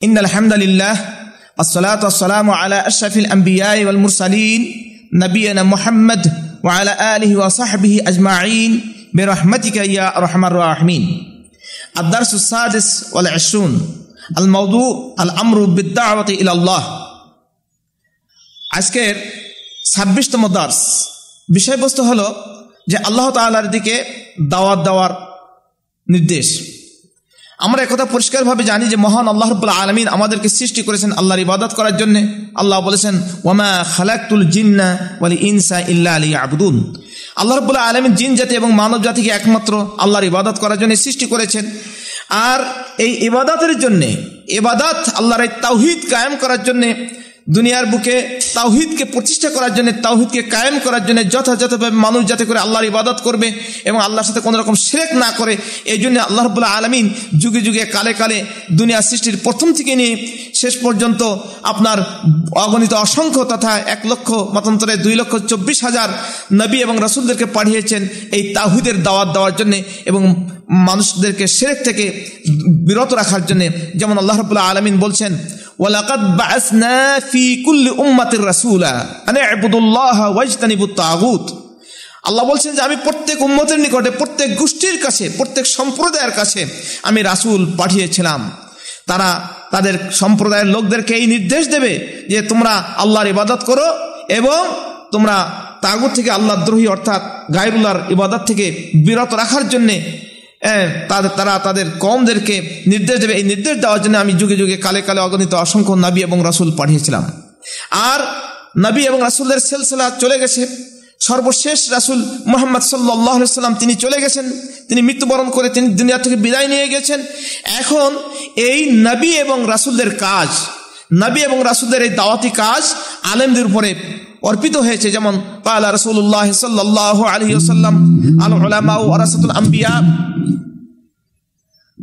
إن الحمد لله والصلاة والسلام على أشرف الأنبياء والمرسلين نبينا محمد وعلى آله وصحبه أجمعين برحمتك يا أرحم الراحمين الدرس السادس والعشرون الموضوع الأمر بالدعوة إلى الله আজকের ছাব্বিশতম দার্স বিষয়বস্তু হলো যে আল্লাহ তালার দিকে দাওয়াত দেওয়ার নির্দেশ আমরা একথা পরিষ্কারভাবে জানি যে মহান আল্লাহ রব্লা আলমিন আমাদেরকে সৃষ্টি করেছেন আল্লাহর ইবাদত করার জন্য। আল্লাহ বলেছেন, ওয়ামা খালাকুল জিন্না ওয়ালি ইনসা ইল্লা আলী আবদুন আল্লাহ রব্লা আলমিন জিন জাতি এবং মানব জাতিকে একমাত্র আল্লাহর ইবাদত করার জন্য সৃষ্টি করেছেন। আর এই ইবাদতের জন্যে এবাদাত আল্লাহর এই তাওহিদ কায়েম করার জন্যে দুনিয়ার বুকে তাওহিদকে প্রতিষ্ঠা করার জন্য, তাওহিদকে কায়েম করার জন্য যথাযথভাবে মানুষ যাতে করে আল্লাহর ইবাদত করবে এবং আল্লাহর সাথে কোনো রকম সেরেক না করে, এই জন্য আল্লাহ রবুল্লাহ আলমিন যুগে যুগে, কালে কালে দুনিয়া সৃষ্টির প্রথম থেকে নিয়ে শেষ পর্যন্ত আপনার অগণিত অসংখ্য তথা এক লক্ষ মতান্তরে দুই লক্ষ চব্বিশ হাজার নবী এবং রসুলদেরকে পাঠিয়েছেন এই তাহিদের দাওয়াত দেওয়ার জন্যে এবং মানুষদেরকে সেরেক থেকে বিরত রাখার জন্যে। যেমন আল্লাহ রবুল্লাহ আলমিন বলছেন ওয়ালাকাদ বাসনা ফি কুল্লি উম্মাতির রাসুলা মানে আবুদুল্লাহ ওয়াজতানিবুত তাগুত। আল্লাহ বলছেন যে আমি প্রত্যেক উম্মতের নিকটে, প্রত্যেক গোষ্ঠীর কাছে, প্রত্যেক সম্প্রদায়ের কাছে আমি রাসূল পাঠিয়েছিলাম। তারা তাদের সম্প্রদায়ের লোকদেরকে এই নির্দেশ দেবে যে তোমরা আল্লাহর ইবাদত করো এবং তোমরা তাগুত থেকে আল্লাহ দ্রোহী অর্থাৎ গায়রুল্লাহর ইবাদত থেকে বিরত রাখার জন্যে তাদের তারা তাদের কমদেরকে নির্দেশ দেবে। এই নির্দেশ দেওয়ার জন্য আমি যুগে যুগে কালে কালে অগণিত অসংখ্য নবী এবং রাসুল পাঠিয়েছিলাম। আর নবী এবং রাসুলদের সেলসেলা চলে গেছে। সর্বশেষ রাসুল মোহাম্মদ সাল্লাম তিনি চলে গেছেন। তিনি মৃত্যুবরণ করে তিনি দুনিয়া থেকে বিদায় নিয়ে গেছেন। এখন এই নবী এবং রাসুলদের কাজ, নবী এবং রাসুলদের এই দাওয়াতি কাজ আলেমদের উপরে অর্পিত হয়েছে। যেমন পালা রসুল্লাহ সাল্লাহ আলহি আসাল্লাম আল ওলামা ওরাসাতুল আম্বিয়া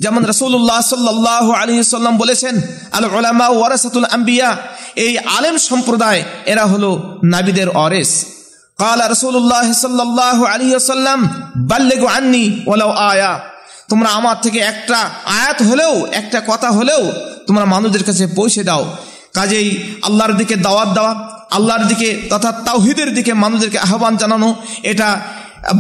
যেমন রসুল্লাহ সাল্লাহ আলী সাল্লাম বলেছেন আল ওলামা ওয়ারাসাতুল আম্বিয়া এই আলেম সম্প্রদায়, এরা হলো নাবিদের অরেস কাল রসুল্লাহ সাল্লাহ আলী সাল্লাম বাল্লেগো আননি ওলাও আয়া। তোমরা আমার থেকে একটা আয়াত হলেও, একটা কথা হলেও, তোমরা মানুষদের কাছে পৌঁছে দাও। কাজেই আল্লাহর দিকে দাওয়াত দেওয়া, আল্লাহর দিকে তথা তাওহিদের দিকে মানুষদেরকে আহ্বান জানানো, এটা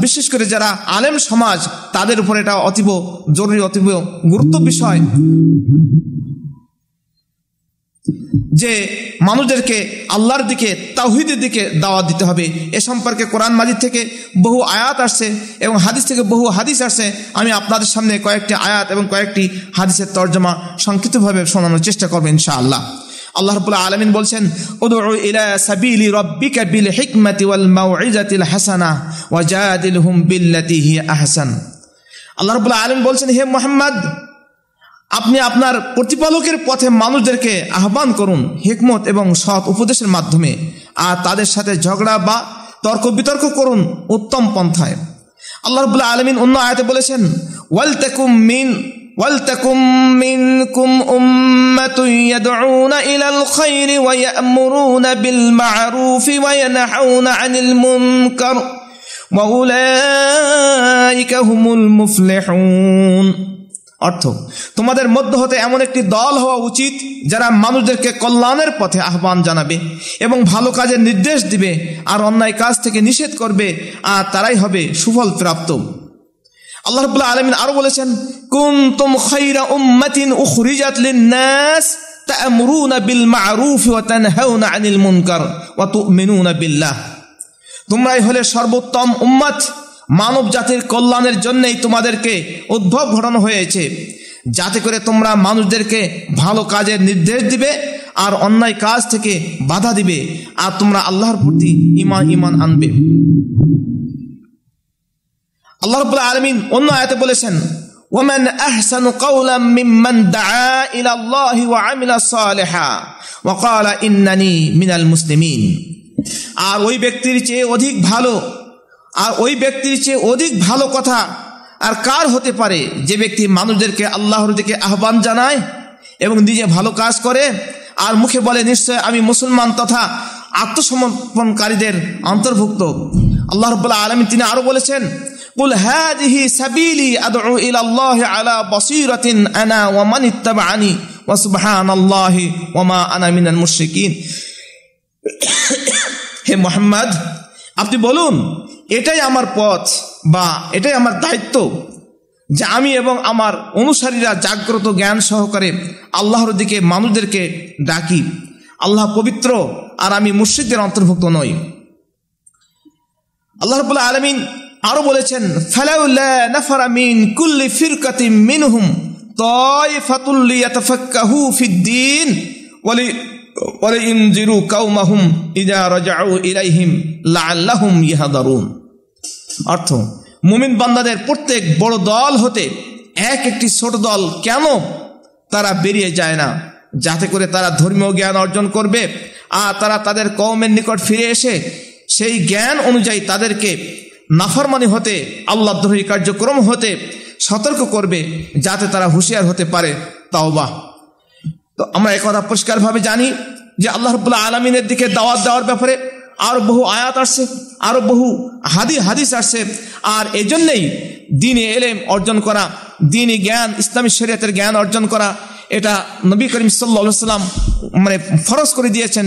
বিশেষ করে যারা আলেম সমাজ, তাদের উপর এটা অতীব জরুরি, অতীব গুরুত্ব বিষয় যে মানুষদেরকে আল্লাহর দিকে তাহিদের দিকে দাওয়াত দিতে হবে। এ সম্পর্কে কোরআন মাজিদ থেকে বহু আয়াত আসছে এবং হাদিস থেকে বহু হাদিস আসছে। আমি আপনাদের সামনে কয়েকটি আয়াত এবং কয়েকটি হাদিসের তর্জমা সংক্ষিপ্তভাবে শোনানোর চেষ্টা করবেন ইনশাআল্লাহ। আল্লাহ রাব্বুল আলামিন বলছেন, উদউ ইলা সাবিলি রাব্বিকা বিল হিকমাতি ওয়াল মাউইজাতিল হাসানাহ ওয়াজাদিলহুম বিল্লাতি হিয়া আহসান। আল্লাহ রাব্বুল আলামিন বলছেন, হে মুহাম্মদ, আপনি আপনার প্রতিপালকের পথে মানুষদেরকে আহ্বান করুন হিকমত এবং সৎ উপদেশের মাধ্যমে আর তাদের সাথে ঝগড়া বা তর্ক বিতর্ক করুন উত্তম পন্থায়। আল্লাহ রবুল্লাহ আলমিন অন্য আয়াতে বলেছেন, ওয়াল তেকুম মিন ولتكن منكم أمة يدعون إلى الخير ويأمرون بالمعروف وينحون عن المنكر وأولئك هم المفلحون অর্থ তোমাদের মধ্য হতে এমন একটি দল হওয়া উচিত যারা মানুষদেরকে কল্যাণের পথে আহ্বান জানাবে এবং ভালো কাজের নির্দেশ দিবে আর অন্যায় কাজ থেকে নিষেধ করবে আর তারাই হবে সুফল প্রাপ্ত আল্লাহ রাব্বুল আলামিন আরও বলেছেন, কুনতুম খায়রা উম্মাতিন উখরিজাত লিন-নাস তা'মুরুনা বিল মা'রুফ ওয়া তানহাউনা আনিল মুনকার ওয়া তু'মিনুনা বিল্লাহ। তোমরাই হলে সর্বোত্তম উম্মত। মানব জাতির কল্যাণের জন্যই তোমাদেরকে উদ্ভব ঘটানো হয়েছে। যাতে করে তোমরা মানুষদেরকে ভালো কাজের নির্দেশ দিবে আর অন্যায় কাজ থেকে বাধা দিবে। আর তোমরা আল্লাহর প্রতি ইমান ইমান আনবে। আল্লাহ রব আলমিন অন্য আয়াতে বলেছেন ওমেন আহসান কৌলাম মিম্মান দাআ ইলা আল্লাহি ওয়া আমিলা সালিহা ওয়া ক্বালা ইন্নানি মিনাল মুসলিমিন। আর ওই ব্যক্তির চেয়ে অধিক ভালো, আর ওই ব্যক্তির চেয়ে অধিক ভালো কথা আর কার হতে পারে যে ব্যক্তি মানুষদেরকে আল্লাহর দিকে আহ্বান জানায় এবং নিজে ভালো কাজ করে? আর মুখে বলে, নিশ্চয় আমি মুসলমান তথা আত্মসমর্পণকারীদের অন্তর্ভুক্ত। আল্লাহ রবাহ আলমী তিনি আরও বলেছেন قل هذه سبيلي أدعو إلى الله على بصيرة أنا ومن اتبعني ওয়াসুবহানাল্লাহি ওমা আনা মিনাল মুশরিকিন হে মোহাম্মদ আপনি বলুন এটাই আমার পথ বা এটাই আমার দায়িত্ব যে আমি এবং আমার অনুসারীরা জাগ্রত জ্ঞান সহকারে আল্লাহর দিকে মানুষদেরকে ডাকি আল্লাহ পবিত্র আর আমি মুর্শিদদের অন্তর্ভুক্ত নই আল্লাহ রবুল্লা আলমিন আরও বলেছেন মিন মিনহুম অর্থ, মুমিন বান্দাদের প্রত্যেক বড় দল হতে এক একটি ছোট দল কেন তারা বেরিয়ে যায় না? যাতে করে তারা ধর্মীয় জ্ঞান অর্জন করবে, আর তারা তাদের কৌমের নিকট ফিরে এসে সেই জ্ঞান অনুযায়ী তাদেরকে নাফরমানি হতে আল্লাহ দ্রোহী কার্যক্রম হতে সতর্ক করবে যাতে তারা হুঁশিয়ার হতে পারে। তাও বা তো আমরা একথা পরিষ্কারভাবে জানি যে আল্লাহ রবুল্লাহ আলমিনের দিকে দাওয়াত দেওয়ার ব্যাপারে আরও বহু আয়াত আসছে, আরও বহু হাদি, হাদিস আসছে। আর এজন্যই দিনে এলেম অর্জন করা দিনই জ্ঞান, ইসলামী শরীয়তের জ্ঞান অর্জন করা, এটা নবী করিম সাল্লা সাল্লাম মানে ফরজ করে দিয়েছেন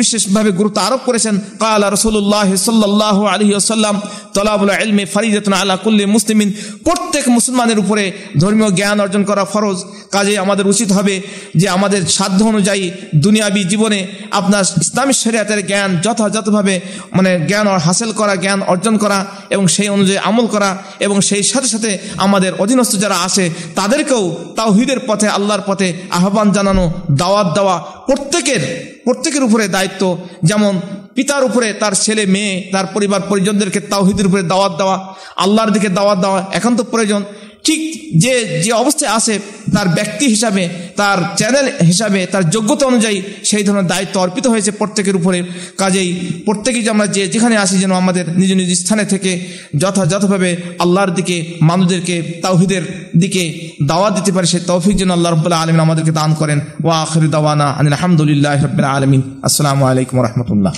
বিশেষভাবে গুরুত্ব আরোপ করেছেন, কালা রসুল্লাহ সাল্লাহ আলহি আসাল্লাম তলাবুল আলমে ফরিদত আল্লাহ কুল্লি মুসলিমিন। প্রত্যেক মুসলমানের উপরে ধর্মীয় জ্ঞান অর্জন করা ফরজ। কাজে আমাদের উচিত হবে যে আমাদের সাধ্য অনুযায়ী দুনিয়াবি জীবনে আপনার ইসলামী শরিয়াতের জ্ঞান যথাযথভাবে মানে জ্ঞান হাসিল করা, জ্ঞান অর্জন করা এবং সেই অনুযায়ী আমল করা এবং সেই সাথে সাথে আমাদের অধীনস্থ যারা আসে তাদেরকেও তাওহিদের পথে, আল্লাহর পথে আহ্বান জানানো, দাওয়াত দেওয়া প্রত্যেকের প্রত্যেকের উপরে দায়িত্ব। যেমন পিতার উপরে তার ছেলে, মেয়ে, তার পরিবার পরিজনদেরকে তাওহিদের উপরে দাওয়াত দেওয়া, আল্লাহর দিকে দাওয়াত দেওয়া এখন তো প্রয়োজন। ঠিক যে যে অবস্থায় আসে তার ব্যক্তি হিসাবে, তার চ্যানেল হিসাবে, তার যোগ্যতা অনুযায়ী সেই ধরনের দায়িত্ব অর্পিত হয়েছে প্রত্যেকের উপরে। কাজেই প্রত্যেকেই যে আমরা যে যেখানে আসি যেন আমাদের নিজ নিজ স্থানে থেকে যথাযথভাবে আল্লাহর দিকে, মানুষদেরকে, তাওহিদের দিকে দাওয়া দিতে পারে, সেই তৌফিক যেন আল্লাহ রব্বুল্লাহ আলমিন আমাদেরকে দান করেন। ওয়া আখরি দাওয়ানা আলহামদুলিল্লাহ রবিন আলমিন। আসসালামু আলাইকুম রহমতুল্লাহ।